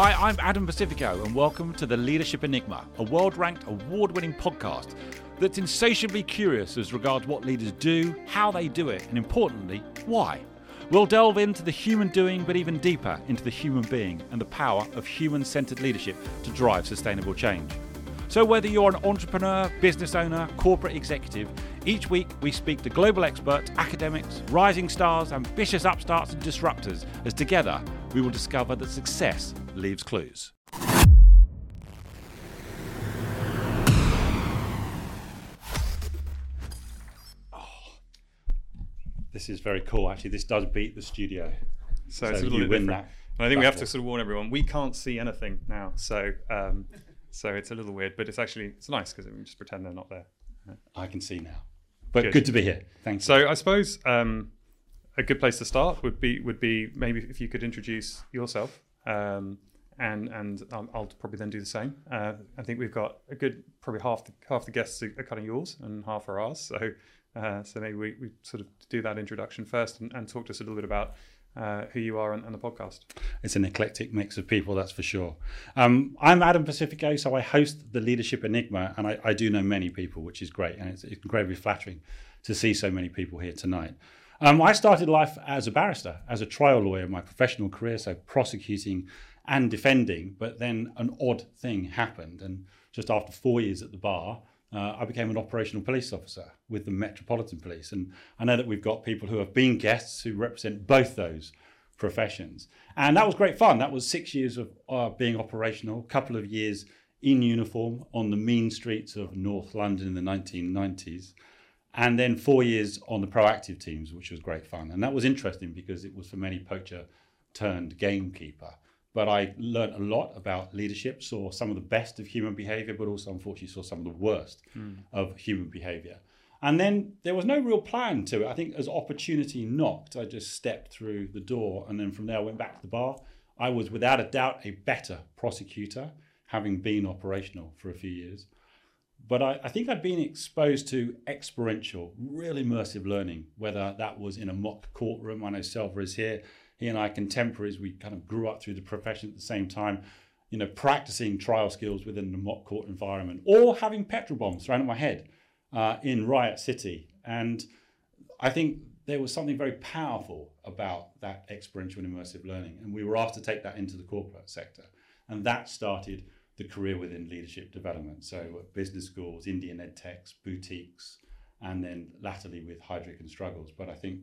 Hi, I'm Adam Pacifico, and welcome to the Leadership Enigma, a world ranked award winning podcast that's insatiably curious as regards what leaders do, how they do it, and importantly, why. We'll delve into the human doing, but even deeper into the human being and the power of human centered leadership to drive sustainable change. So, whether you're an entrepreneur, business owner, corporate executive, each week we speak to global experts, academics, rising stars, ambitious upstarts, and disruptors as together we will discover that success leaves clues. This is very cool. Actually, this does beat the studio. So, So it's a little you bit win different. that And I think we have to sort of warn everyone we can't see anything now. So um, so it's a little weird, but it's actually it's nice because we can just pretend they're not there. I can see now. But good, Good. to be here. Thanks. So I suppose um, a good place to start would be would be maybe if you could introduce yourself. Um, and and I'll, I'll probably then do the same. Uh, I think we've got a good probably half the half the guests are, are kind of yours and half are ours. So uh, so maybe we, we sort of do that introduction first and, and talk to us a little bit about uh, who you are and, and the podcast. It's an eclectic mix of people, that's for sure. Um, I'm Adam Pacifico, so I host the Leadership Enigma, and I, I do know many people, which is great, and it's incredibly flattering to see so many people here tonight. Um, I started life as a barrister, as a trial lawyer in my professional career, so prosecuting and defending, but then an odd thing happened, and just after four years at the bar, uh, I became an operational police officer with the Metropolitan Police. And I know that we've got people who have been guests who represent both those professions. And that was great fun. That was six years of uh, being operational, a couple of years in uniform on the mean streets of North London in the 1990s. And then four years on the proactive teams, which was great fun. And that was interesting because it was for many poacher turned gamekeeper. But I learned a lot about leadership, saw some of the best of human behavior, but also unfortunately saw some of the worst hmm. of human behavior. And then there was no real plan to it. I think as opportunity knocked, I just stepped through the door. And then from there, I went back to the bar. I was without a doubt a better prosecutor, having been operational for a few years. But I, I think I'd been exposed to experiential, real immersive learning, whether that was in a mock courtroom. I know Selva is here. He and I, contemporaries, we kind of grew up through the profession at the same time, you know, practicing trial skills within the mock court environment or having petrol bombs thrown at my head uh, in Riot City. And I think there was something very powerful about that experiential and immersive learning. And we were asked to take that into the corporate sector. And that started the career within leadership development. So business schools, Indian ed techs, boutiques, and then latterly with Heidrick and Struggles. But I think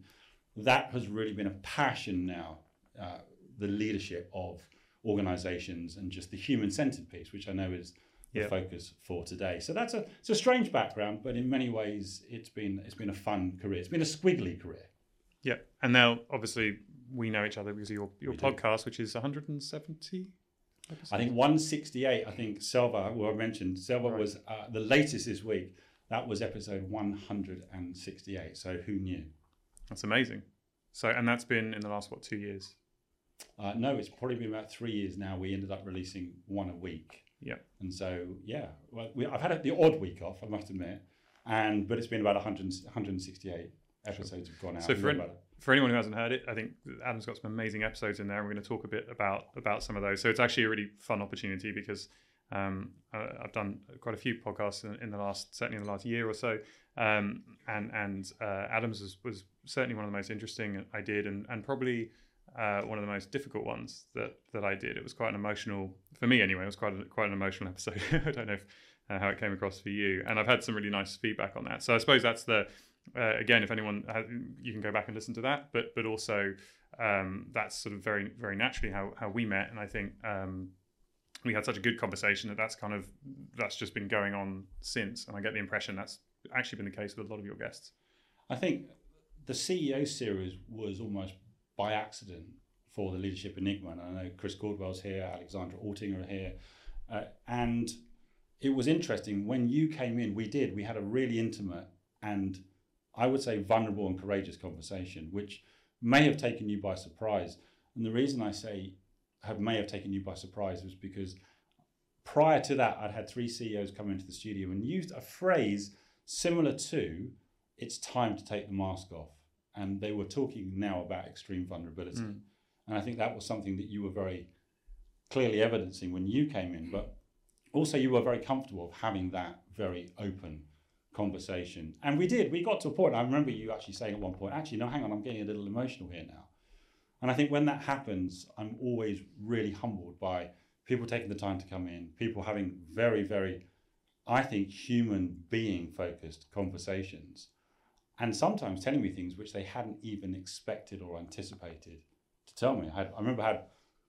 that has really been a passion now, uh, the leadership of organizations and just the human centered piece, which I know is the Yeah. focus for today. So that's a it's a strange background, but in many ways it's been it's been a fun career. It's been a squiggly career. Yeah, and now obviously we know each other because of your your We do. podcast, which is 170. Episodes? I think 168. I think Selva, who I mentioned, Selva Right. was uh, the latest this week. That was episode 168. So who knew? That's amazing. So, and that's been in the last what two years? Uh, no, it's probably been about three years now. We ended up releasing one a week. Yeah. And so, yeah, well, we, I've had a, the odd week off, I must admit, and but it's been about 100, 168 episodes have gone out. So for an- For anyone who hasn't heard it, I think Adam's got some amazing episodes in there, and we're going to talk a bit about about some of those. So it's actually a really fun opportunity because um, I've done quite a few podcasts in, in the last, certainly in the last year or so, um, and and uh, Adam's was, was certainly one of the most interesting I did, and and probably uh, one of the most difficult ones that that I did. It was quite an emotional for me anyway. It was quite a, quite an emotional episode. I don't know if, uh, how it came across for you, and I've had some really nice feedback on that. So I suppose that's the uh, again, if anyone has, you can go back and listen to that, but but also um, that's sort of very very naturally how how we met, and I think um, we had such a good conversation that that's kind of that's just been going on since, and I get the impression that's actually been the case with a lot of your guests. I think the CEO series was almost by accident for the Leadership Enigma. And I know Chris Caldwell's here, Alexandra Altinger are here. Uh, and it was interesting. When you came in, we did. We had a really intimate and I would say vulnerable and courageous conversation, which may have taken you by surprise. And the reason I say have may have taken you by surprise was because prior to that, I'd had three CEOs come into the studio and used a phrase similar to it's time to take the mask off. And they were talking now about extreme vulnerability. Mm. And I think that was something that you were very clearly evidencing when you came in, but also you were very comfortable of having that very open conversation. And we did. We got to a point. I remember you actually saying at one point, actually, no, hang on, I'm getting a little emotional here now. And I think when that happens, I'm always really humbled by people taking the time to come in, people having very, very, I think, human being focused conversations, and sometimes telling me things which they hadn't even expected or anticipated to tell me. I, had, I remember I had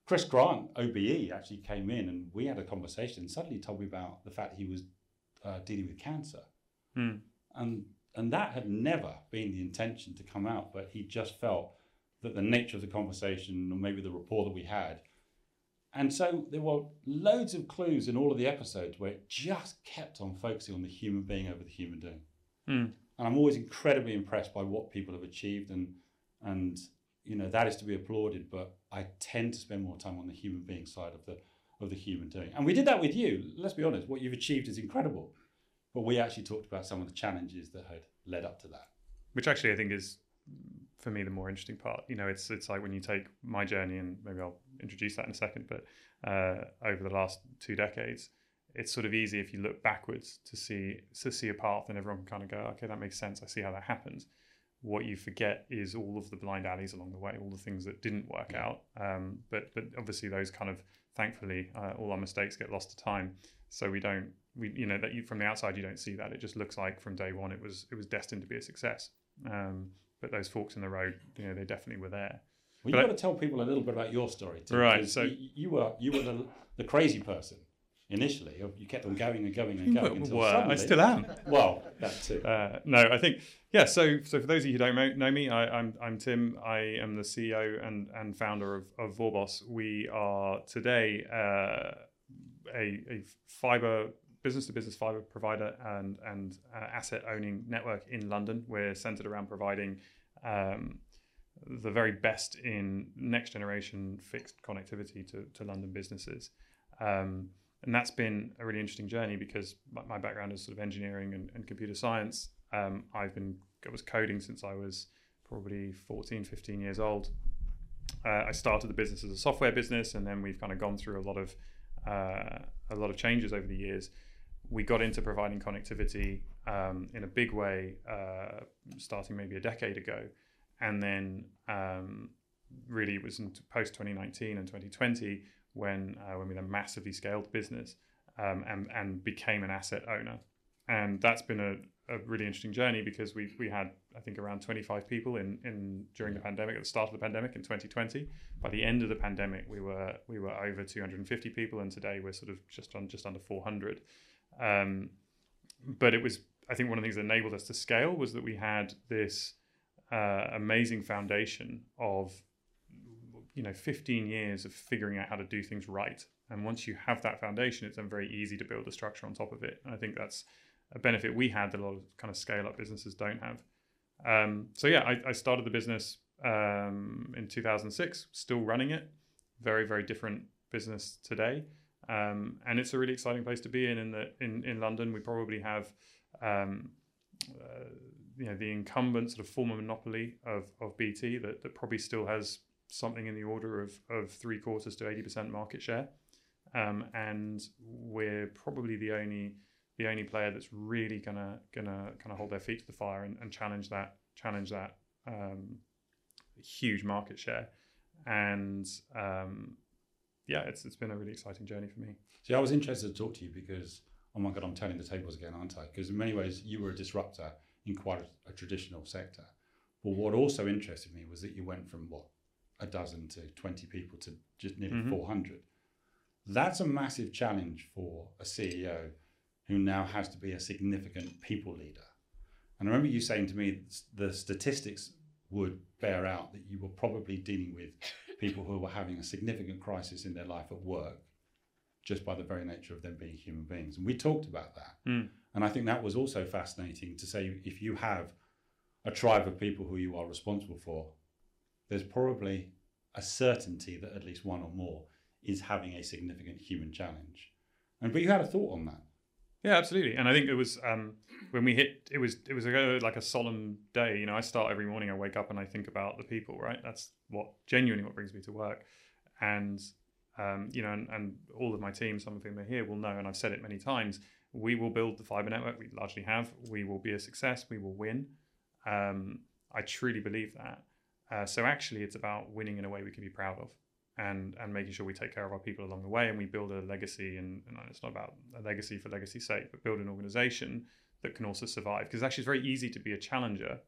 Chris Grant, OBE, actually came in and we had a conversation and suddenly told me about the fact he was uh, dealing with cancer. Mm. And, and that had never been the intention to come out, but he just felt that the nature of the conversation or maybe the rapport that we had. And so there were loads of clues in all of the episodes where it just kept on focusing on the human being over the human doing. Mm. And I'm always incredibly impressed by what people have achieved and and you know that is to be applauded, but I tend to spend more time on the human being side of the of the human doing. And we did that with you. Let's be honest, what you've achieved is incredible. But we actually talked about some of the challenges that had led up to that. Which actually I think is for me the more interesting part. You know, it's it's like when you take my journey, and maybe I'll introduce that in a second. But uh, over the last two decades, it's sort of easy if you look backwards to see to see a path, and everyone can kind of go, okay, that makes sense. I see how that happens. What you forget is all of the blind alleys along the way, all the things that didn't work Yeah. out. Um, but but obviously those kind of thankfully uh, all our mistakes get lost to time, so we don't we you know that you from the outside you don't see that. It just looks like from day one it was it was destined to be a success. Um, but those forks in the road, you know, they definitely were there. Well, you've got to tell people a little bit about your story, too, Right, so- y- you were you were the, the crazy person initially. You kept on going and going and going until Well, I still am. Well, that too. Uh, no, I think yeah. So, so for those of you who don't know, know me, I, I'm I'm Tim. I am the CEO and and founder of of Vorboss. We are today uh, a a fiber business to business fiber provider and and uh, asset owning network in London. We're centered around providing. Um, the very best in next generation fixed connectivity to, to London businesses. Um, and that's been a really interesting journey because my, background is sort of engineering and, and computer science. Um, I've been I was coding since I was probably 14, 15 years old. Uh, I started the business as a software business, and then we've kind of gone through a lot of uh, a lot of changes over the years. We got into providing connectivity um, in a big way, uh, starting maybe a decade ago, and then um, really it was post 2019 and 2020 when uh, when we then massively scaled business um, and and became an asset owner, and that's been a, a really interesting journey because we we had I think around 25 people in in during the pandemic at the start of the pandemic in 2020. By the end of the pandemic, we were we were over 250 people, and today we're sort of just on just under 400. Um, but it was I think one of the things that enabled us to scale was that we had this uh, amazing foundation of you know 15 years of figuring out how to do things right and once you have that foundation it's then very easy to build a structure on top of it and i think that's a benefit we had that a lot of kind of scale up businesses don't have um, so yeah I, I started the business um, in 2006 still running it. Very very different business today. Um, and it's a really exciting place to be in in the in, in london. We probably have um, uh, you know the incumbent sort of former monopoly of, of BT that, that probably still has something in the order of, of three quarters to 80% market share. Um, and we're probably the only the only player that's really gonna gonna kind of hold their feet to the fire and, and challenge that challenge that um, huge market share. And um, yeah, it's it's been a really exciting journey for me. See, I was interested to talk to you because, oh my God, I'm turning the tables again, aren't I? Because in many ways, you were a disruptor in quite a, a traditional sector. But what also interested me was that you went from what, a dozen to 20 people to just nearly Mhm. 400. That's a massive challenge for a CEO who now has to be a significant people leader. And I remember you saying to me the statistics would bear out that you were probably dealing with people who were having a significant crisis in their life at work just by the very nature of them being human beings. And we talked about that. Mm. And I think that was also fascinating to say if you have a tribe of people who you are responsible for, there's probably a certainty that at least one or more is having a significant human challenge. And but you had a thought on that. Yeah, absolutely. And I think it was um, when we hit. It was it was a, like a solemn day. You know, I start every morning. I wake up and I think about the people. Right. That's what genuinely what brings me to work. And Um, you know, and, and all of my team, some of whom are here, will know, and I've said it many times. We will build the fiber network. We largely have. We will be a success. We will win. Um, I truly believe that. Uh, so actually, it's about winning in a way we can be proud of, and and making sure we take care of our people along the way, and we build a legacy. And, and it's not about a legacy for legacy's sake, but build an organization that can also survive. Because actually, it's very easy to be a challenger.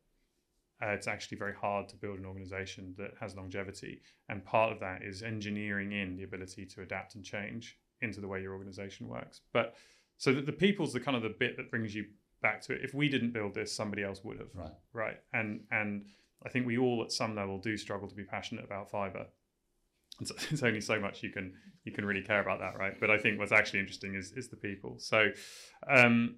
Uh, it's actually very hard to build an organization that has longevity, and part of that is engineering in the ability to adapt and change into the way your organization works. But so that the people's the kind of the bit that brings you back to it. If we didn't build this, somebody else would have. Right. Right. And and I think we all at some level do struggle to be passionate about fiber. It's, it's only so much you can you can really care about that, right? But I think what's actually interesting is is the people. So, um,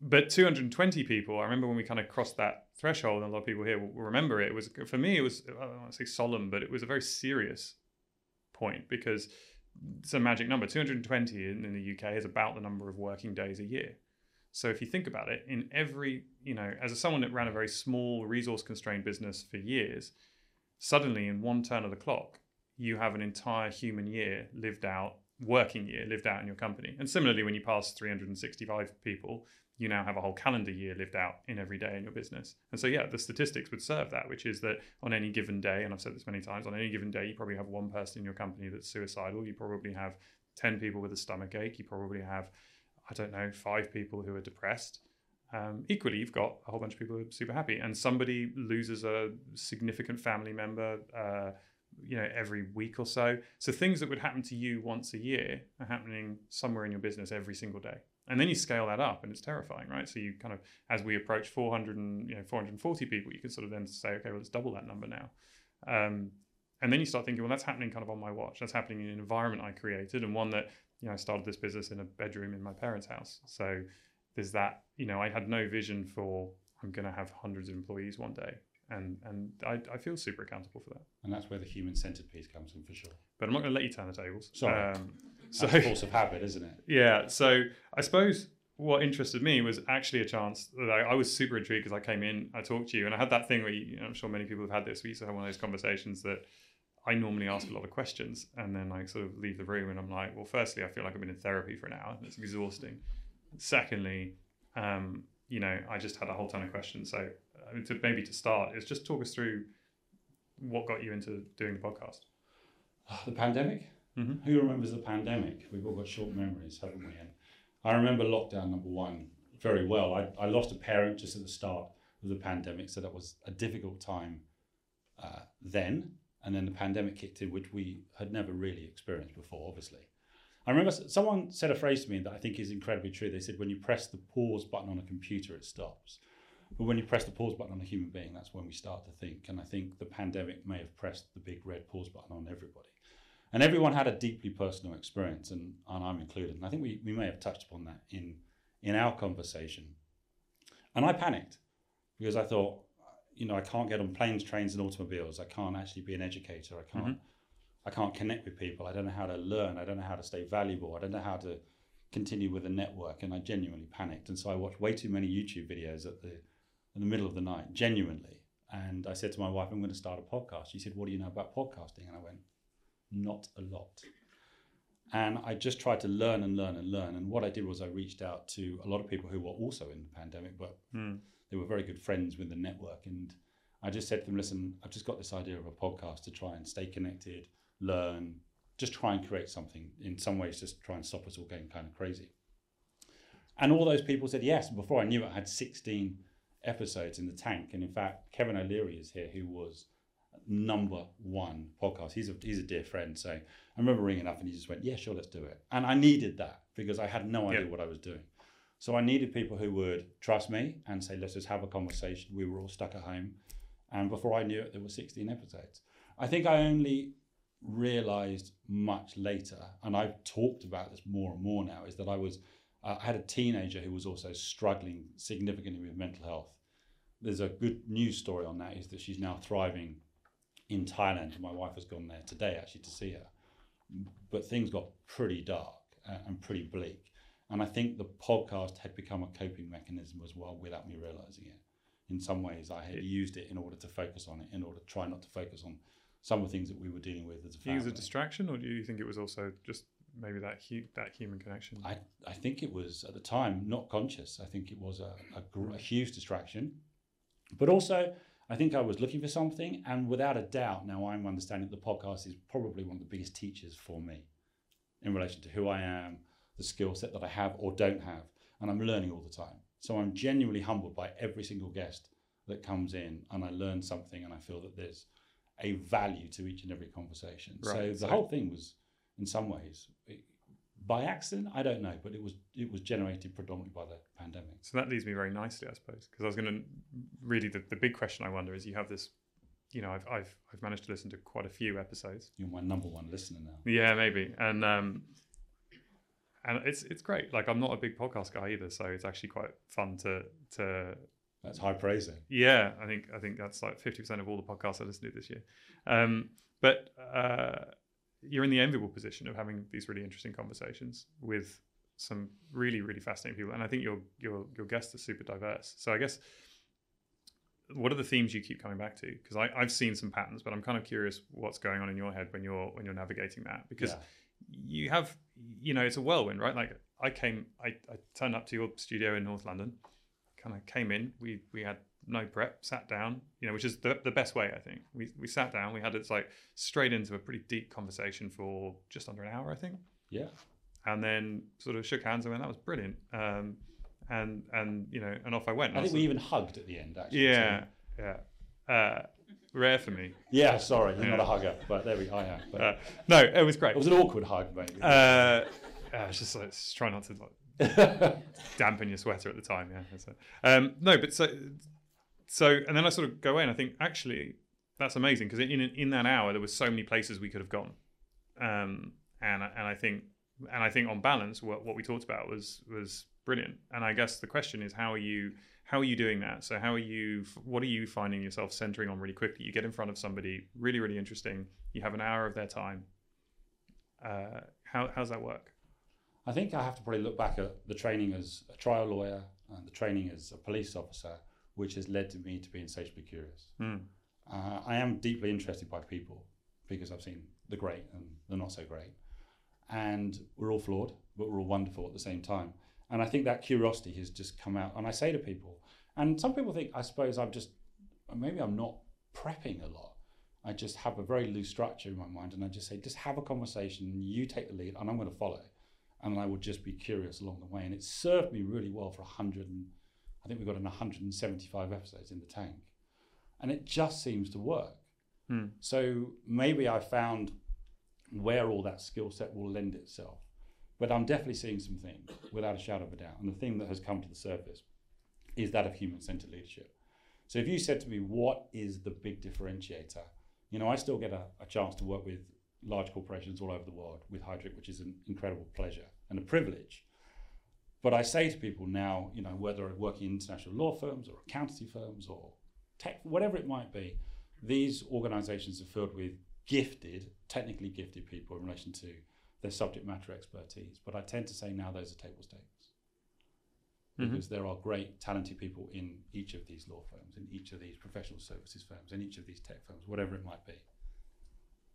but 220 people. I remember when we kind of crossed that threshold, and a lot of people here will remember it. It was for me, it was I don't want to say solemn, but it was a very serious point because it's a magic number. 220 in, in the UK is about the number of working days a year. So if you think about it, in every, you know, as someone that ran a very small resource constrained business for years, suddenly in one turn of the clock, you have an entire human year lived out, working year lived out in your company. And similarly, when you pass 365 people, you now have a whole calendar year lived out in every day in your business. And so, yeah, the statistics would serve that, which is that on any given day, and I've said this many times, on any given day, you probably have one person in your company that's suicidal. You probably have 10 people with a stomach ache. You probably have I don't know, five people who are depressed. Um, equally, you've got a whole bunch of people who are super happy, and somebody loses a significant family member, uh, you know, every week or so. So things that would happen to you once a year are happening somewhere in your business every single day, and then you scale that up, and it's terrifying, right? So you kind of, as we approach 400 and you know 440 people, you can sort of then say, okay, well, let's double that number now. Um, and then you start thinking, well, that's happening kind of on my watch. That's happening in an environment I created, and one that you know, I started this business in a bedroom in my parents' house. So there's that, you know, I had no vision for I'm going to have hundreds of employees one day. And, and I, I feel super accountable for that. And that's where the human centered piece comes in for sure. But I'm not going to let you turn the tables. Sorry. Um, so, that's force of habit, isn't it? Yeah. So I suppose what interested me was actually a chance that I, I was super intrigued because I came in, I talked to you, and I had that thing where you, you know, I'm sure many people have had this. We used to have one of those conversations that I normally ask a lot of questions and then I sort of leave the room and I'm like, well, firstly, I feel like I've been in therapy for an hour and it's exhausting. Secondly, um, you know, I just had a whole ton of questions. So I mean, to maybe to start is just talk us through what got you into doing the podcast. The pandemic. Mm-hmm. Who remembers the pandemic? We've all got short memories, haven't we? And I remember lockdown number one very well. I, I lost a parent just at the start of the pandemic, so that was a difficult time uh, then and then the pandemic kicked in, which we had never really experienced before, obviously. I remember someone said a phrase to me that I think is incredibly true. They said, when you press the pause button on a computer, it stops. But when you press the pause button on a human being, that's when we start to think. And I think the pandemic may have pressed the big red pause button on everybody. And everyone had a deeply personal experience, and, and I'm included. And I think we, we may have touched upon that in, in our conversation. And I panicked because I thought, you know, I can't get on planes, trains, and automobiles. I can't actually be an educator. I can't. Mm-hmm. I can't connect with people. I don't know how to learn. I don't know how to stay valuable. I don't know how to continue with a network. And I genuinely panicked. And so I watched way too many YouTube videos at the in the middle of the night, genuinely. And I said to my wife, "I'm going to start a podcast." She said, "What do you know about podcasting?" And I went, "Not a lot." And I just tried to learn and learn and learn. And what I did was I reached out to a lot of people who were also in the pandemic, but mm they were very good friends with the network. And I just said to them, listen, I've just got this idea of a podcast to try and stay connected, learn, just try and create something. In some ways, just try and stop us all getting kind of crazy. And all those people said yes. Before I knew it, I had 16 episodes in the tank. And in fact, Kevin O'Leary is here, who was number one podcast. He's a, he's a dear friend. So I remember ringing up and he just went, yeah, sure, let's do it. And I needed that because I had no idea yep. what I was doing. So I needed people who would trust me and say, let's just have a conversation. We were all stuck at home. And before I knew it, there were 16 episodes. I think I only realized much later, and I've talked about this more and more now, is that I was, I had a teenager who was also struggling significantly with mental health. There's a good news story on that, is that she's now thriving in Thailand. My wife has gone there today actually to see her. But things got pretty dark uh, and pretty bleak. And I think the podcast had become a coping mechanism as well without me realizing it. In some ways, I had used it in order to focus on it, in order to try not to focus on some of the things that we were dealing with as a Do you think it was a distraction, or do you think it was also just maybe that hu- that human connection? I, I think it was at the time not conscious. I think it was a, a, gr- a huge distraction. But also, I think I was looking for something, and without a doubt, now I'm understanding that the podcast is probably one of the biggest teachers for me in relation to who I am, the skill set that I have or don't have, and I'm learning all the time. So I'm genuinely humbled by every single guest that comes in, and I learn something, and I feel that there's a value to each and every conversation. So the so- whole thing was, in some ways, it- by accident. I don't know, but it was it was generated predominantly by the pandemic. So that leads me very nicely, I suppose, because I was going to really the, the big question I wonder is you have this, you know, I've, I've I've managed to listen to quite a few episodes. You're my number one listener now. Yeah, maybe, and um, and it's it's great. Like I'm not a big podcast guy either, so it's actually quite fun to to That's high praise. Then. yeah. I think I think that's like fifty percent of all the podcasts I listened to this year. Um, but uh, you're in the enviable position of having these really interesting conversations with some really really fascinating people, and I think your your your guests are super diverse. So I guess what are the themes you keep coming back to? Because I've seen some patterns, but I'm kind of curious what's going on in your head when you're when you're navigating that because Yeah. you have you know it's a whirlwind right like i came i, I turned up to your studio in north london kind of came in we we had no prep sat down you know which is the, the best way i think we, we sat down we had it's like straight into a pretty deep conversation for just under an hour i think Yeah. and then sort of shook hands and went that was brilliant um and and you know and off i went I And think we even hugged at the end. Actually. yeah yeah uh rare for me Yeah. Sorry, you're not a hugger, but there we. I am. But uh, no it was great it was an awkward hug, maybe. uh I was just like try not to like dampen your sweater at the time. Yeah. Um, no, but so so, and then I sort of go away and I think actually that's amazing because in in that hour there were so many places we could have gone, um, and and I think and I think on balance what what we talked about was was brilliant. And I guess the question is how are you how are you doing that? So how are you what are you finding yourself centering on really quickly? You get in front of somebody really really interesting. You have an hour of their time. Uh, how how's that work? I think I have to probably look back at the training as a trial lawyer and the training as a police officer, which has led to me to being insatiably curious. Hmm. Uh, I am deeply interested by people because I've seen the great and the not so great. And we're all flawed, but we're all wonderful at the same time. And I think that curiosity has just come out. And I say to people, and some people think, I suppose I'm just, maybe I'm not prepping a lot. I just have a very loose structure in my mind. And I just say, just have a conversation, you take the lead, and I'm going to follow. And I would just be curious along the way. And it served me really well for 100, and I think we've got an 175 episodes in the tank and it just seems to work. Hmm. So maybe I found where all that skill set will lend itself. But I'm definitely seeing some things without a shadow of a doubt. And the thing that has come to the surface is that of human centered leadership. So if you said to me, what is the big differentiator? You know, I still get a, a chance to work with large corporations all over the world with Heidrick, which is an incredible pleasure and a privilege. But I say to people now, you know, whether I work in international law firms or accountancy firms or tech, whatever it might be, these organizations are filled with gifted, technically gifted people in relation to their subject matter expertise. But I tend to say now those are table stakes Mhm. because there are great, talented people in each of these law firms, in each of these professional services firms, in each of these tech firms, whatever it might be.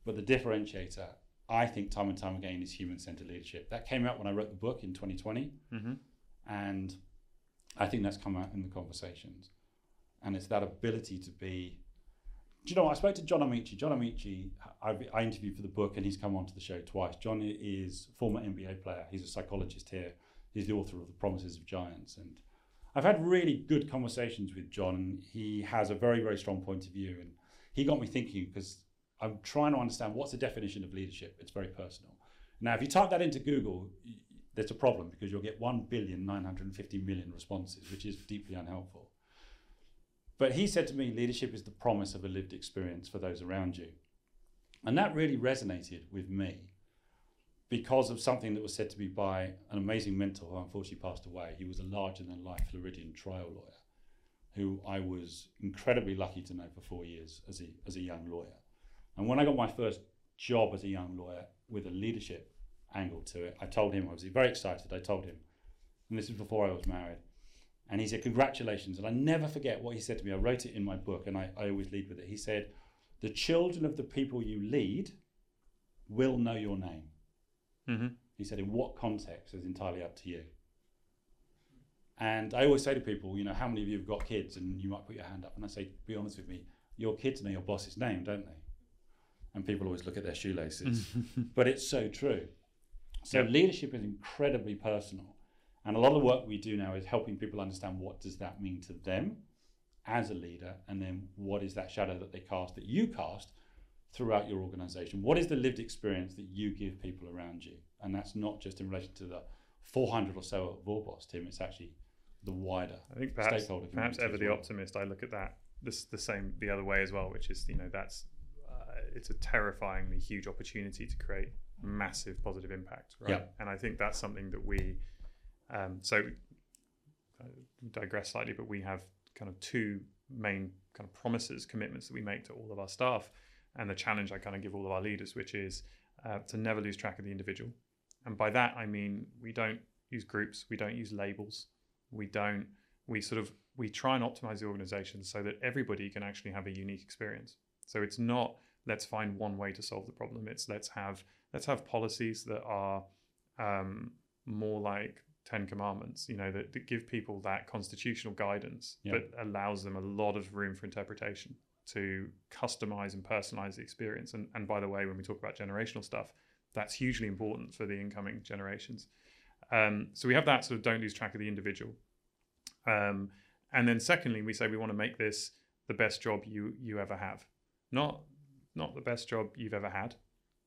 But the differentiator, I think, time and time again, is human centered leadership. That came out when I wrote the book in 2020 Mm-hmm. and I think that's come out in the conversations. And it's that ability to be. Do you know? I spoke to John Amaechi. John Amaechi, I, I interviewed for the book, and he's come onto the show twice. John is former NBA player. He's a psychologist here. He's the author of The Promises of Giants, and I've had really good conversations with John. And he has a very, very strong point of view, and he got me thinking because I'm trying to understand what's the definition of leadership. It's very personal. Now, if you type that into Google, there's a problem because you'll get 1 billion 950 million responses, which is deeply unhelpful. But he said to me, leadership is the promise of a lived experience for those around you. And that really resonated with me because of something that was said to me by an amazing mentor who unfortunately passed away. He was a larger than life Floridian trial lawyer who I was incredibly lucky to know for four years as a, as a young lawyer. And when I got my first job as a young lawyer with a leadership angle to it, I told him, I was very excited. I told him, and this was before I was married. And he said, Congratulations. And I never forget what he said to me. I wrote it in my book and I, I always lead with it. He said, the children of the people you lead will know your name. Mm-hmm. He said, in what context is entirely up to you. And I always say to people, you know, how many of you have got kids? And you might put your hand up. And I say, be honest with me, your kids know your boss's name, don't they? And people always look at their shoelaces. but it's so true. So leadership is incredibly personal. And a lot of the work we do now is helping people understand what does that mean to them as a leader, and then what is that shadow that they cast, that you cast throughout your organization? What is the lived experience that you give people around you? And that's not just in relation to the 400 or so at Vorboss, Tim, it's actually the wider I think perhaps stakeholder perhaps ever as the optimist, I look at that this the same the other way as well, which is you know that's it's a terrifyingly huge opportunity to create massive positive impact, right? Yeah. And I think that's something that we um, so I digress slightly, but we have kind of two main kind of promises, commitments that we make to all of our staff, and the challenge I kind of give all of our leaders, which is uh, to never lose track of the individual. And by that I mean we don't use groups, we don't use labels, we don't we sort of we try and optimize the organization so that everybody can actually have a unique experience. So it's not let's find one way to solve the problem. It's let's have let's have policies that are um, more like Ten Commandments, you know, that, that give people that constitutional guidance, Yeah. but allows them a lot of room for interpretation to customize and personalize the experience. And, and by the way, when we talk about generational stuff, that's hugely important for the incoming generations. Um, so we have that sort of don't lose track of the individual. Um, and then secondly, we say we want to make this the best job you you ever have, not not the best job you've ever had,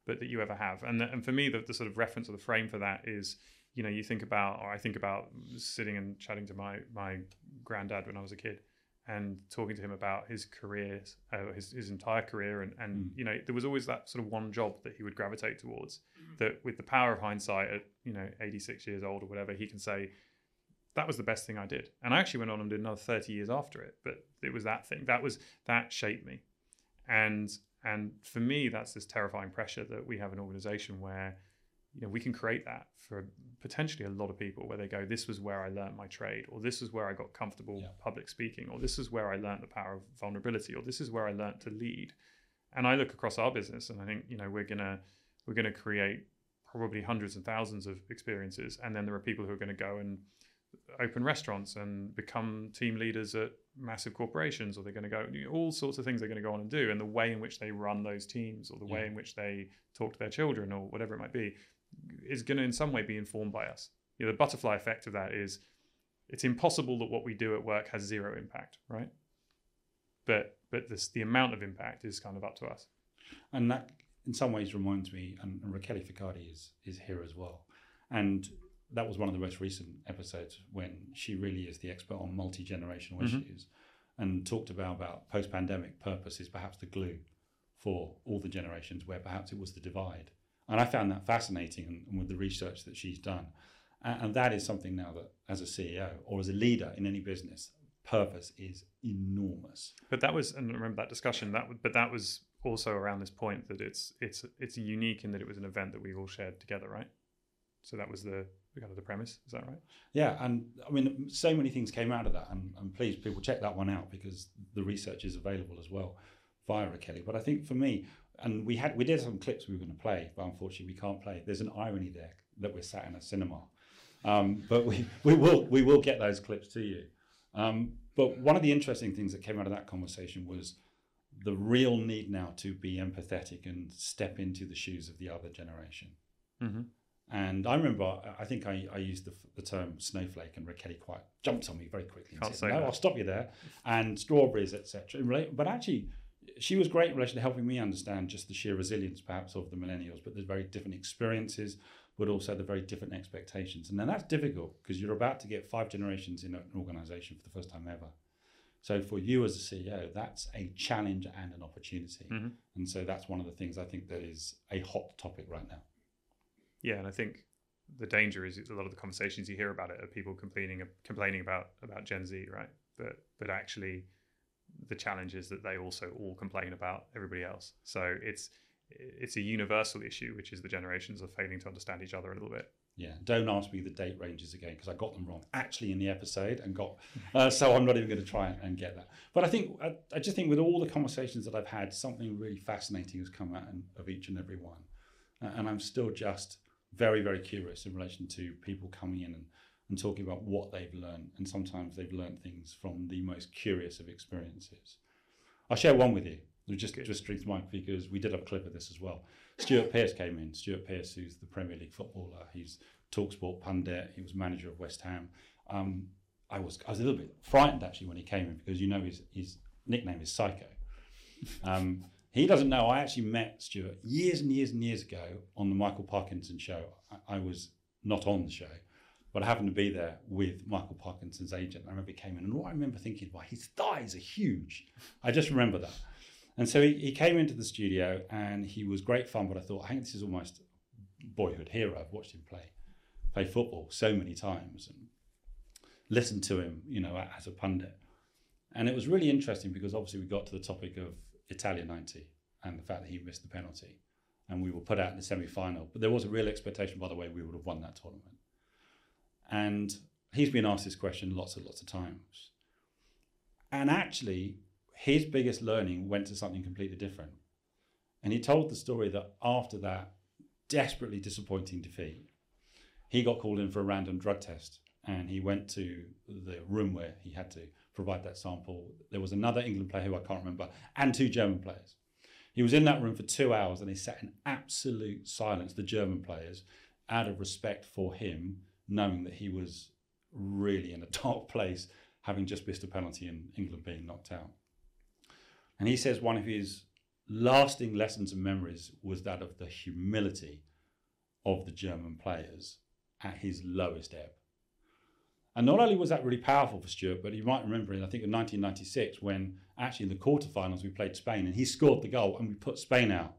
but that you ever have. And and for me, the, the sort of reference or the frame for that is, you know, you think about, or I think about sitting and chatting to my my granddad when I was a kid, and talking to him about his career, uh, his his entire career, and and Mm. you know, there was always that sort of one job that he would gravitate towards. That with the power of hindsight, at you know, 86 years old or whatever, he can say. That was the best thing I did, and I actually went on and did another thirty years after it. But it was that thing that was that shaped me, and and for me that's this terrifying pressure that we have an organization where you know we can create that for potentially a lot of people where they go this was where i learned my trade or this is where i got comfortable Yeah. public speaking or this is where i learned the power of vulnerability or this is where i learned to lead and i look across our business and i think you know we're gonna we're gonna create probably hundreds and thousands of experiences and then there are people who are going to go and open restaurants and become team leaders at massive corporations or they're going to go all sorts of things they're going to go on and do and the way in which they run those teams or the way in which they talk to their children or whatever it might be is going to in some way be informed by us. You know the butterfly effect of that is it's impossible that what we do at work has zero impact right? But but this the amount of impact is kind of up to us. And that, in some ways, reminds me, and, and Raquel Ficardi is, is here as well. And that was one of the most recent episodes when she really is the expert on multi generational Mhm. issues and talked about, about post pandemic purpose is perhaps the glue for all the generations where perhaps it was the divide. And I found that fascinating and, and with the research that she's done. And, and that is something now that, as a CEO or as a leader in any business, purpose is enormous. But that was, and I remember that discussion. That, but that was also around this point that it's it's it's unique in that it was an event that we all shared together, right? So that was the kind of the premise. Is that right? Yeah, and I mean, so many things came out of that, and, and please, people, check that one out because the research is available as well via Kelly. But I think for me, and we had we did some clips we were going to play, but unfortunately we can't play. There's an irony there that we're sat in a cinema, um, but we, we will we will get those clips to you. Um, but one of the interesting things that came out of that conversation was the real need now to be empathetic and step into the shoes of the other generation. Mm-hmm. And I remember, I think I, I used the, the term snowflake, and Raquel quite jumped on me very quickly and Can't said, say "No, that." I'll stop you there." And strawberries, etc. But actually, she was great in relation to helping me understand just the sheer resilience, perhaps, of the millennials, but the very different experiences, but also the very different expectations. And then that's difficult because you're about to get five generations in an organization for the first time ever. So for you as a CEO, that's a challenge and an opportunity. Mhm. And so that's one of the things I think that is a hot topic right now. Yeah, and I think the danger is a lot of the conversations you hear about it are people complaining complaining about about Gen Z, right? But but actually, the challenge is that they also all complain about everybody else. So it's it's a universal issue, which is the generations are failing to understand each other a little bit. Yeah, don't ask me the date ranges again because I got them wrong actually in the episode and got. Uh, so I'm not even going to try and, get that. But I think I, I, just think with all the conversations that I've had, something really fascinating has come out of each and every one, and I'm still just very very curious in relation to people coming in and, and talking about what they've learned, and sometimes they've learned things from the most curious of experiences. I'll share one with you. We just Good. just strings Mike because we did have a clip of this as well. Stuart Pearce came in. Stuart Pearce, who's the Premier League footballer, he's Talksport pundit. He was manager of West Ham. Um, I was I was a little bit frightened actually when he came in because you know his his nickname is Psycho. Um, he doesn't know I actually met Stuart years and years and years ago on the Michael Parkinson show. I, I was not on the show, but I happened to be there with Michael Parkinson's agent. I remember he came in, and what I remember thinking, "Wow, his thighs are huge." I just remember that. And so he, he came into the studio and he was great fun, but I thought, I think this is almost boyhood hero. I've watched him play play football so many times and listened to him, you know, as a pundit. And it was really interesting because obviously we got to the topic of Italia 90 and the fact that he missed the penalty. And we were put out in the semi final. But there was a real expectation, by the way, we would have won that tournament. And he's been asked this question lots and lots of times. And actually, his biggest learning went to something completely different. And he told the story that after that desperately disappointing defeat, he got called in for a random drug test and he went to the room where he had to provide that sample. There was another England player who I can't remember and two German players. He was in that room for two hours and he sat in absolute silence, the German players, out of respect for him, knowing that he was really in a dark place, having just missed a penalty and England being knocked out. And he says one of his lasting lessons and memories was that of the humility of the German players at his lowest ebb. And not only was that really powerful for Stuart, but you might remember in, I think, in 1996, when actually in the quarterfinals we played Spain and he scored the goal and we put Spain out.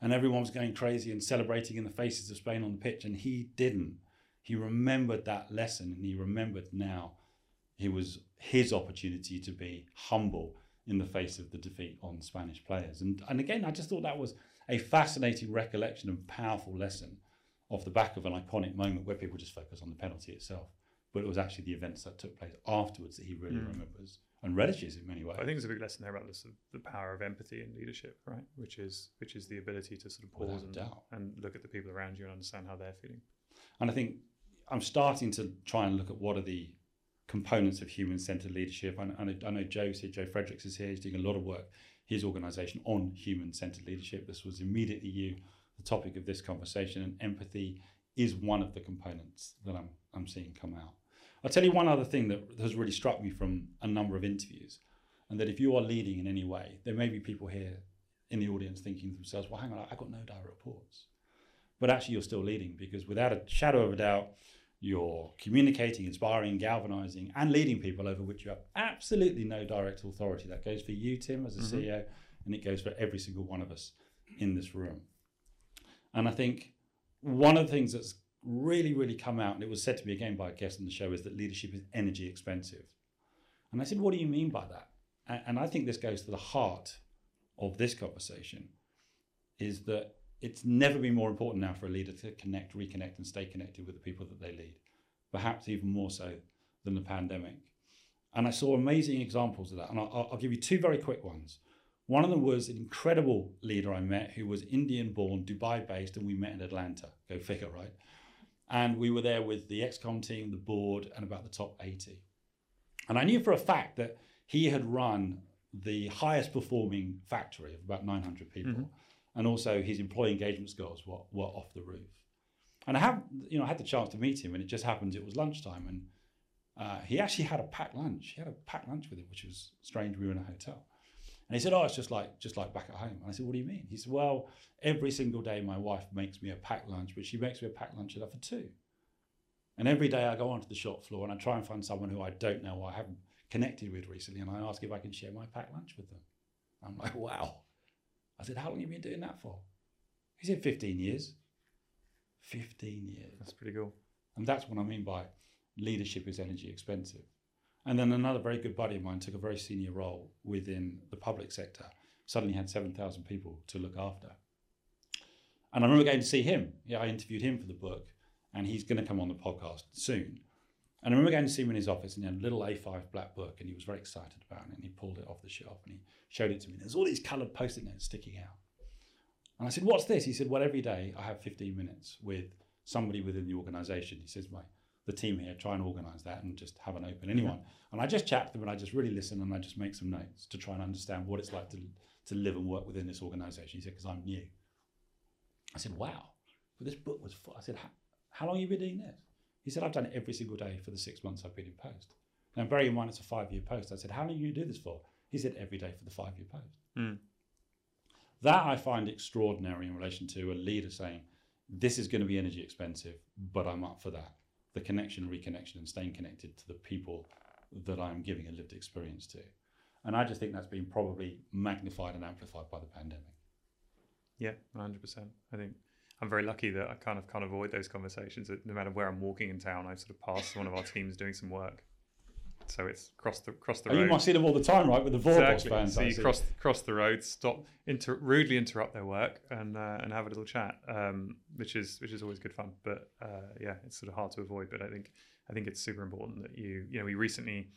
And everyone was going crazy and celebrating in the faces of Spain on the pitch, and he didn't. He remembered that lesson and he remembered now it was his opportunity to be humble in the face of the defeat on Spanish players. And, and again, I just thought that was a fascinating recollection and powerful lesson off the back of an iconic moment where people just focus on the penalty itself. But it was actually the events that took place afterwards that he really mm. remembers and relishes in many ways. I think there's a big lesson there about the, sort of the power of empathy and leadership, right? Which is which is the ability to sort of pause and, and look at the people around you and understand how they're feeling. And I think I'm starting to try and look at what are the components of human centered leadership. I, I, know, I know Joe here, Joe Fredericks is here, he's doing a lot of work, his organization on human centered leadership. This was immediately you, the topic of this conversation, and empathy is one of the components that I'm, I'm seeing come out. I'll tell you one other thing that has really struck me from a number of interviews, and that if you are leading in any way, there may be people here in the audience thinking to themselves, well, hang on, I've got no direct reports. But actually, you're still leading because without a shadow of a doubt, you're communicating, inspiring, galvanizing, and leading people over which you have absolutely no direct authority. That goes for you, Tim, as a mm-hmm. CEO, and it goes for every single one of us in this room. And I think one of the things that's really, really come out, and it was said to me again by a guest on the show, is that leadership is energy expensive. And I said, What do you mean by that? And I think this goes to the heart of this conversation is that it's never been more important now for a leader to connect, reconnect, and stay connected with the people that they lead, perhaps even more so than the pandemic. And I saw amazing examples of that. And I'll, I'll, give you two very quick ones. One of them was an incredible leader I met who was Indian born, Dubai based, and we met in Atlanta. Go figure, right? And we were there with the XCOM team, the board, and about the top 80. And I knew for a fact that he had run the highest performing factory of about 900 people. Mm-hmm and also his employee engagement scores were, were off the roof. And I have, you know, I had the chance to meet him, and it just happens it was lunchtime, and uh, he actually had a packed lunch. He had a packed lunch with him, which was strange. We were in a hotel, and he said, "Oh, it's just like just like back at home." And I said, "What do you mean?" He said, "Well, every single day my wife makes me a packed lunch, but she makes me a packed lunch enough for two. And every day I go onto the shop floor and I try and find someone who I don't know or I haven't connected with recently, and I ask if I can share my packed lunch with them. I'm like, wow." I said, How long have you been doing that for? He said, 15 years. 15 years. That's pretty cool. And that's what I mean by leadership is energy expensive. And then another very good buddy of mine took a very senior role within the public sector, suddenly had 7,000 people to look after. And I remember going to see him. Yeah, I interviewed him for the book. and he's going to come on the podcast soon. And I remember going to see him in his office, and he had a little A5 black book, and he was very excited about it. And he pulled it off the shelf and he showed it to me. There's all these coloured post-it notes sticking out. And I said, "What's this?" He said, "Well, every day I have 15 minutes with somebody within the organisation." He says, "My the team here try and organise that and just have an open anyone." And I just chat to them and I just really listen and I just make some notes to try and understand what it's like to to live and work within this organisation. He said, "Because I'm new." I said, "Wow." But this book was. Full. I said, "How long have you been doing this?" He said, I've done it every single day for the six months I've been in post. Now, bearing in mind it's a five year post, I said, How long are you do this for? He said, Every day for the five year post. Mm. That I find extraordinary in relation to a leader saying, This is going to be energy expensive, but I'm up for that. The connection, reconnection, and staying connected to the people that I'm giving a lived experience to. And I just think that's been probably magnified and amplified by the pandemic. Yeah, 100%. I think I'm very lucky that I kind of can't avoid those conversations. No matter where I'm walking in town, I sort of pass one of our teams doing some work. So it's cross the cross the oh, road. You must see them all the time, right? With the Vorboss exactly. fans. So you cross cross the road, stop, inter- rudely interrupt their work, and uh, and have a little chat, um, which is which is always good fun. But uh, yeah, it's sort of hard to avoid. But I think I think it's super important that you you know we recently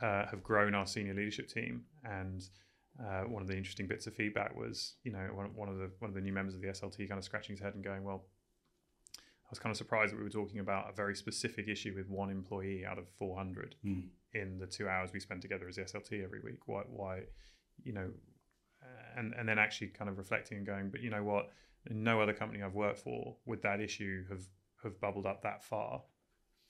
uh, have grown our senior leadership team and uh, one of the interesting bits of feedback was, you know, one, one, of the one of the new members of the SLT kind of scratching his head and going, "Well, I was kind of surprised that we were talking about a very specific issue with one employee out of 400 mm. In the two hours we spend together as the SLT every week. Why, why, you know, uh, and and then actually kind of reflecting and going, but you know what? No other company I've worked for with that issue have have bubbled up that far,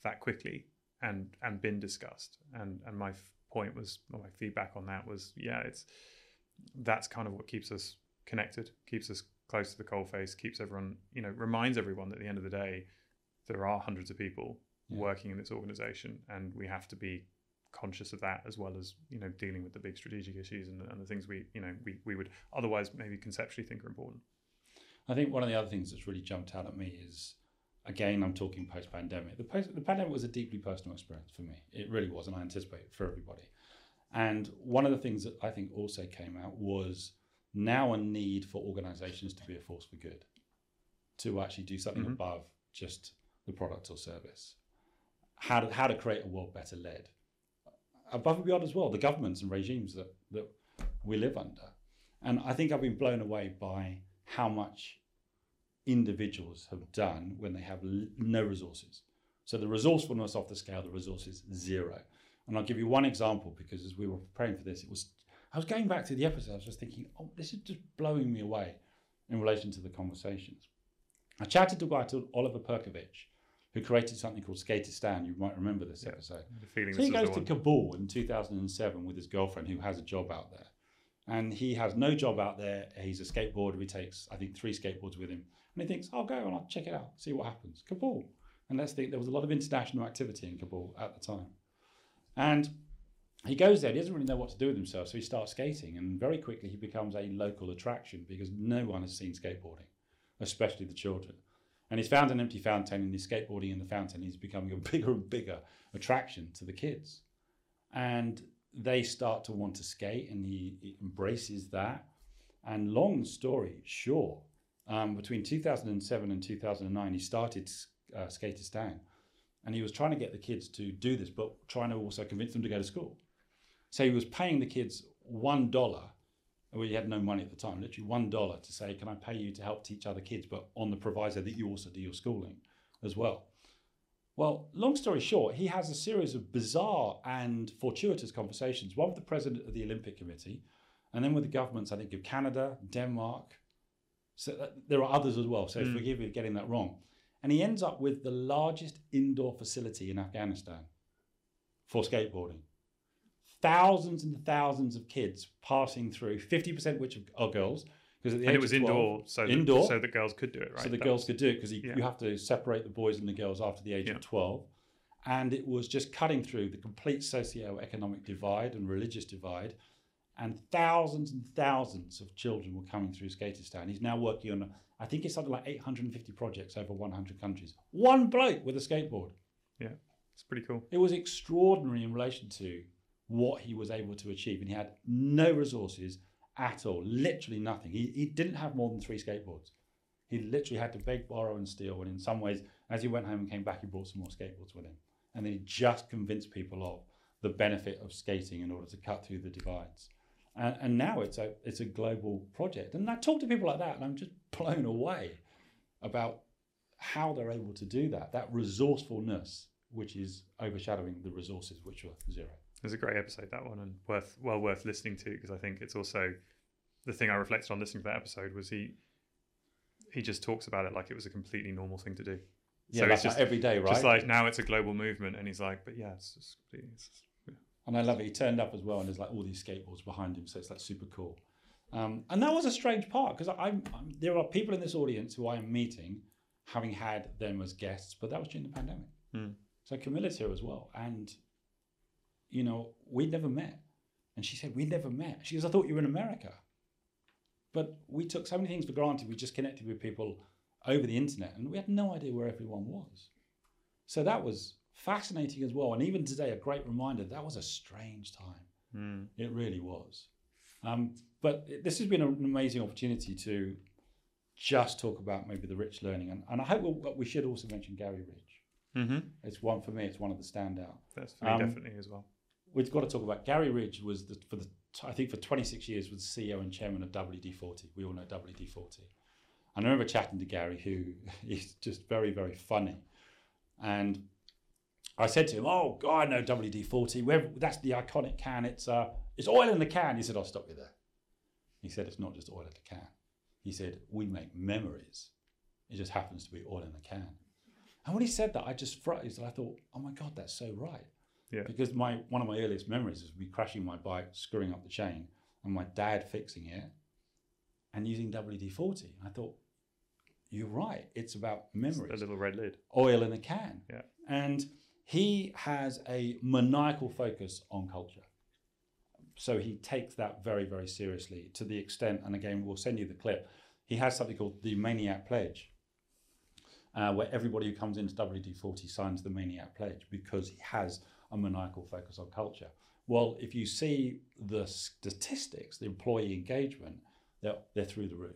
that quickly, and and been discussed. And and my point was, my feedback on that was, yeah, it's that's kind of what keeps us connected, keeps us close to the coal face, keeps everyone, you know, reminds everyone that at the end of the day, there are hundreds of people yeah. working in this organization, and we have to be conscious of that as well as you know dealing with the big strategic issues and, and the things we you know we, we would otherwise maybe conceptually think are important. I think one of the other things that's really jumped out at me is again I'm talking post pandemic. The post the pandemic was a deeply personal experience for me. It really was, and I anticipate for everybody. And one of the things that I think also came out was now a need for organizations to be a force for good, to actually do something mm-hmm. above just the product or service. How to, how to create a world better led. Above and beyond as well, the governments and regimes that, that we live under. And I think I've been blown away by how much individuals have done when they have no resources. So the resourcefulness off the scale, the resources zero. And I'll give you one example because as we were preparing for this, it was I was going back to the episode. I was just thinking, oh, this is just blowing me away in relation to the conversations. I chatted to a guy called Oliver Percovich, who created something called Skateistan. You might remember this yeah, episode. so he goes to Kabul in 2007 with his girlfriend, who has a job out there. And he has no job out there. He's a skateboarder. He takes, I think, three skateboards with him. And he thinks, I'll go and I'll check it out, see what happens. Kabul. And let's think, there was a lot of international activity in Kabul at the time. And he goes there, he doesn't really know what to do with himself, so he starts skating, and very quickly he becomes a local attraction because no one has seen skateboarding, especially the children. And he's found an empty fountain and he's skateboarding in the fountain. He's becoming a bigger and bigger attraction to the kids. And they start to want to skate and he embraces that. And long story short, um, between 2007 and 2009, he started uh, Skateistan. And he was trying to get the kids to do this, but trying to also convince them to go to school. So he was paying the kids $1 we had no money at the time, literally one dollar to say, can I pay you to help teach other kids, but on the proviso that you also do your schooling as well. Well, long story short, he has a series of bizarre and fortuitous conversations, one with the president of the Olympic Committee, and then with the governments, I think, of Canada, Denmark. So uh, there are others as well, so mm. forgive me for getting that wrong. And he ends up with the largest indoor facility in Afghanistan for skateboarding. Thousands and thousands of kids passing through, 50% which are girls. Because at the and it was 12, indoor, so indoor, that, so the girls could do it, right? So the that girls was, could do it because yeah. you have to separate the boys and the girls after the age yeah. of 12. And it was just cutting through the complete socio-economic divide and religious divide and thousands and thousands of children were coming through Skateistan. He's now working on, I think it's something like 850 projects over 100 countries. One bloke with a skateboard. Yeah, it's pretty cool. It was extraordinary in relation to what he was able to achieve, and he had no resources at all, literally nothing. He, he didn't have more than three skateboards. He literally had to beg, borrow, and steal. And in some ways, as he went home and came back, he brought some more skateboards with him. And then he just convinced people of the benefit of skating in order to cut through the divides. And, and now it's a it's a global project. And I talk to people like that, and I'm just blown away about how they're able to do that. That resourcefulness, which is overshadowing the resources, which are zero. It was a great episode that one, and worth well worth listening to because I think it's also the thing I reflected on listening to that episode was he he just talks about it like it was a completely normal thing to do. Yeah, So like it's just- every day, right? Just like now it's a global movement, and he's like, but yeah, it's just, it's just And I love it. He turned up as well, and there's like all these skateboards behind him, so it's like super cool. Um, and that was a strange part because I'm, I'm there are people in this audience who I am meeting, having had them as guests, but that was during the pandemic. Hmm. So Camilla's here as well, and you know we'd never met, and she said we never met. She goes, I thought you were in America, but we took so many things for granted. We just connected with people over the internet, and we had no idea where everyone was. So that was fascinating as well. And even today, a great reminder that was a strange time. mm, It really was. Um, but it- this has been an amazing opportunity to just talk about maybe the rich learning. And, and I hope we'll, we should also mention Gary Ridge. hmm It's one for me, it's one of the standout. that's for me Um, definitely as well. We've got to talk about Gary Ridge was the, for the I think for 26 years was CEO and chairman of WD40. We all know WD40. And I remember chatting to Gary, who is just very very funny, and I said to him, "Oh God, I know WD-40. Where, that's the iconic can. It's uh, it's oil in the can." He said, "I'll stop you there." He said, "It's not just oil in the can." He said, "We make memories. It just happens to be oil in the can." And when he said that, I just froze, and I thought, "Oh my God, that's so right." Yeah. Because my one of my earliest memories is me crashing my bike, screwing up the chain, and my dad fixing it, and using WD-40. I thought, "You're right. It's about It's memories." a little red lid. oil in a can. Yeah. And he has a maniacal focus on culture. So he takes that very, very seriously to the extent, and again, we'll send you the clip. He has something called the Maniac Pledge, uh, where everybody who comes into WD 40 signs the Maniac Pledge because he has a maniacal focus on culture. Well, if you see the statistics, the employee engagement, they're, they're through the roof.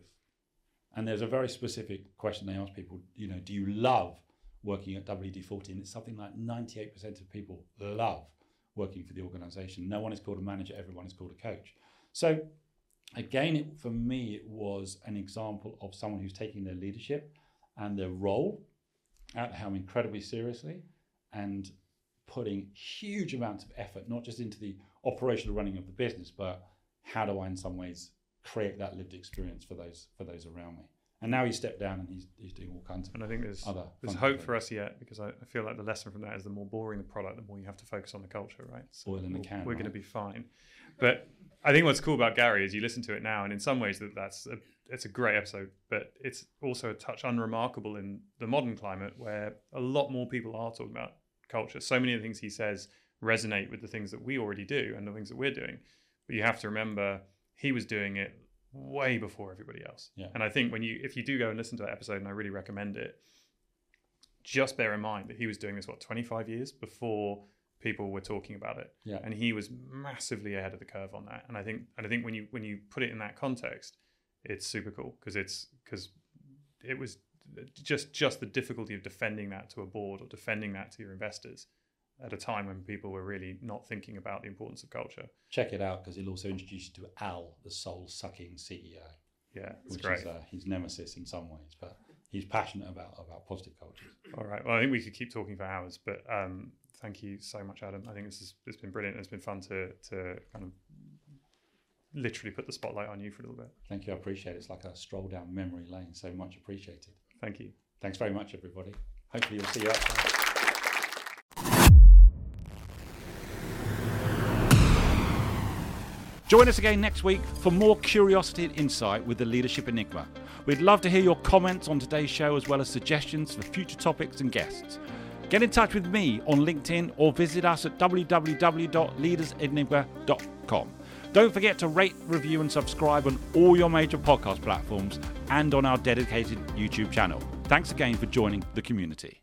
And there's a very specific question they ask people, you know, do you love working at WD-40? And it's something like 98% of people love working for the organization. No one is called a manager, everyone is called a coach. So again, it, for me, it was an example of someone who's taking their leadership and their role at how incredibly seriously and putting huge amounts of effort, not just into the operational running of the business, but how do I in some ways create that lived experience for those for those around me. And now he's stepped down and he's he's doing all kinds of And I think there's other. there's hope things. for us yet because I, I feel like the lesson from that is the more boring the product, the more you have to focus on the culture, right? So Oil in the can, We're going to be fine. But I think what's cool about Gary is you listen to it now, and in some ways that that's a, it's a great episode, but it's also a touch unremarkable in the modern climate where a lot more people are talking about culture. So many of the things he says resonate with the things that we already do and the things that we're doing. But you have to remember he was doing it way before everybody else. Yeah. And I think when you if you do go and listen to that episode, and I really recommend it, just bear in mind that he was doing this what 25 years before people were talking about it Yeah. and he was massively ahead of the curve on that and i think and i think when you when you put it in that context it's super cool because it's because it was just just the difficulty of defending that to a board or defending that to your investors at a time when people were really not thinking about the importance of culture. Check it out because he'll also introduce you to Al, the soul sucking CEO, yeah which great. is uh, his nemesis in some ways, but he's passionate about about positive cultures. all right. Well i think we could keep talking for hours but um thank you so much adam. I think this has it's been brilliant. It's been fun to to kind of literally put the spotlight on you for a little bit. Thank you, I appreciate it. It's like a stroll down memory lane, so much appreciated. Thank you Thanks very much, everybody. Hopefully, we'll see you outside. Join us again next week for more curiosity and insight with the Leadership Enigma. We'd love to hear your comments on today's show as well as suggestions for future topics and guests. Get in touch with me on LinkedIn or visit us at www.leadersenigma.com. Don't forget to rate, review, and subscribe on all your major podcast platforms and on our dedicated YouTube channel. Thanks again for joining the community.